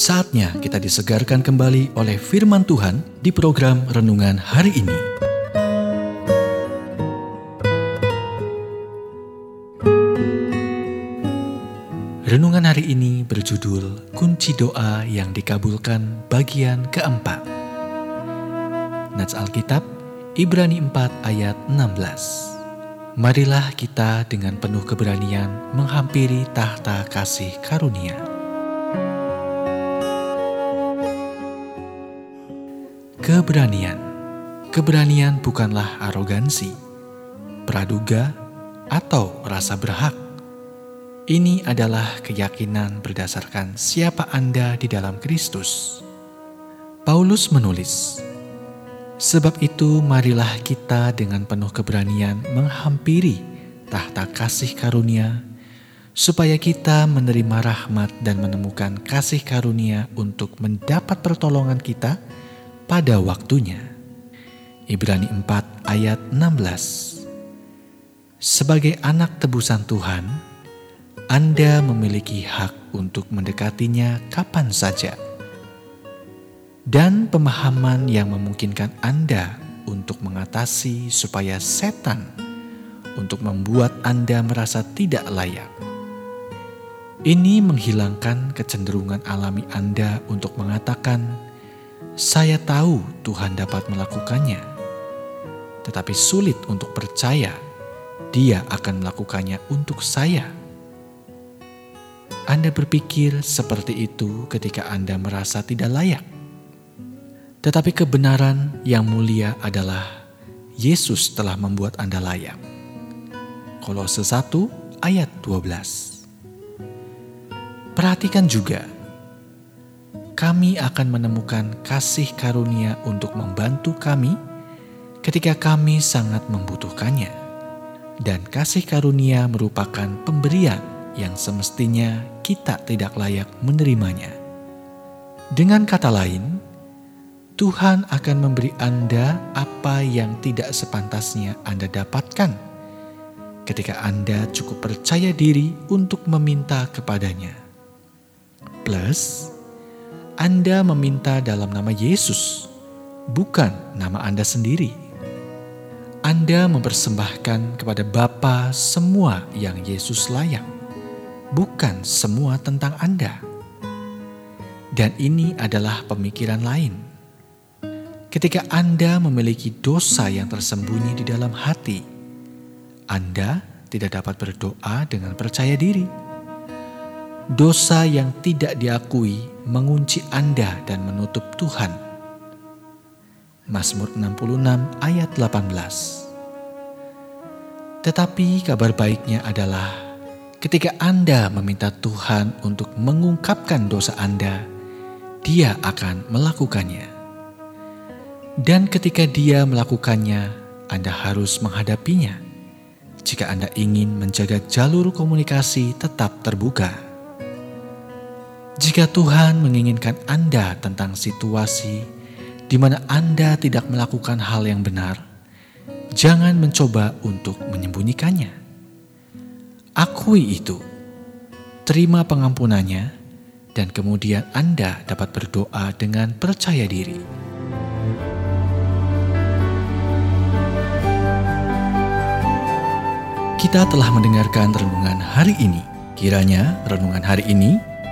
Saatnya kita disegarkan kembali oleh firman Tuhan di program renungan hari ini. Renungan hari ini berjudul Kunci Doa yang Dikabulkan bagian keempat. Nats Alkitab Ibrani 4 ayat 16. Marilah kita dengan penuh keberanian menghampiri tahta kasih karunia. Keberanian Keberanian bukanlah arogansi, praduga, atau rasa berhak. Ini adalah keyakinan berdasarkan siapa Anda di dalam Kristus. Paulus menulis, Sebab itu marilah kita dengan penuh keberanian menghampiri tahta kasih karunia, supaya kita menerima rahmat dan menemukan kasih karunia untuk mendapat pertolongan kita pada waktunya. Ibrani 4 ayat 16 Sebagai anak tebusan Tuhan, Anda memiliki hak untuk mendekatinya kapan saja dan pemahaman yang memungkinkan Anda untuk mengatasi supaya setan untuk membuat Anda merasa tidak layak. Ini menghilangkan kecenderungan alami Anda untuk mengatakan, "Saya tahu Tuhan dapat melakukannya." Tetapi sulit untuk percaya Dia akan melakukannya untuk saya. Anda berpikir seperti itu ketika Anda merasa tidak layak. Tetapi kebenaran yang mulia adalah Yesus telah membuat Anda layak. Kolose 1 ayat 12. Perhatikan juga, kami akan menemukan kasih karunia untuk membantu kami ketika kami sangat membutuhkannya. Dan kasih karunia merupakan pemberian yang semestinya kita tidak layak menerimanya. Dengan kata lain, Tuhan akan memberi Anda apa yang tidak sepantasnya Anda dapatkan ketika Anda cukup percaya diri untuk meminta kepadanya. Plus, Anda meminta dalam nama Yesus, bukan nama Anda sendiri. Anda mempersembahkan kepada Bapa semua yang Yesus layak, bukan semua tentang Anda. Dan ini adalah pemikiran lain. Ketika Anda memiliki dosa yang tersembunyi di dalam hati, Anda tidak dapat berdoa dengan percaya diri. Dosa yang tidak diakui mengunci Anda dan menutup Tuhan Mazmur 66 ayat 18. Tetapi kabar baiknya adalah ketika Anda meminta Tuhan untuk mengungkapkan dosa Anda, Dia akan melakukannya. Dan ketika Dia melakukannya, Anda harus menghadapinya. Jika Anda ingin menjaga jalur komunikasi tetap terbuka. Jika Tuhan menginginkan Anda tentang situasi di mana Anda tidak melakukan hal yang benar, jangan mencoba untuk menyembunyikannya. Akui itu, terima pengampunannya, dan kemudian Anda dapat berdoa dengan percaya diri. Kita telah mendengarkan renungan hari ini. Kiranya renungan hari ini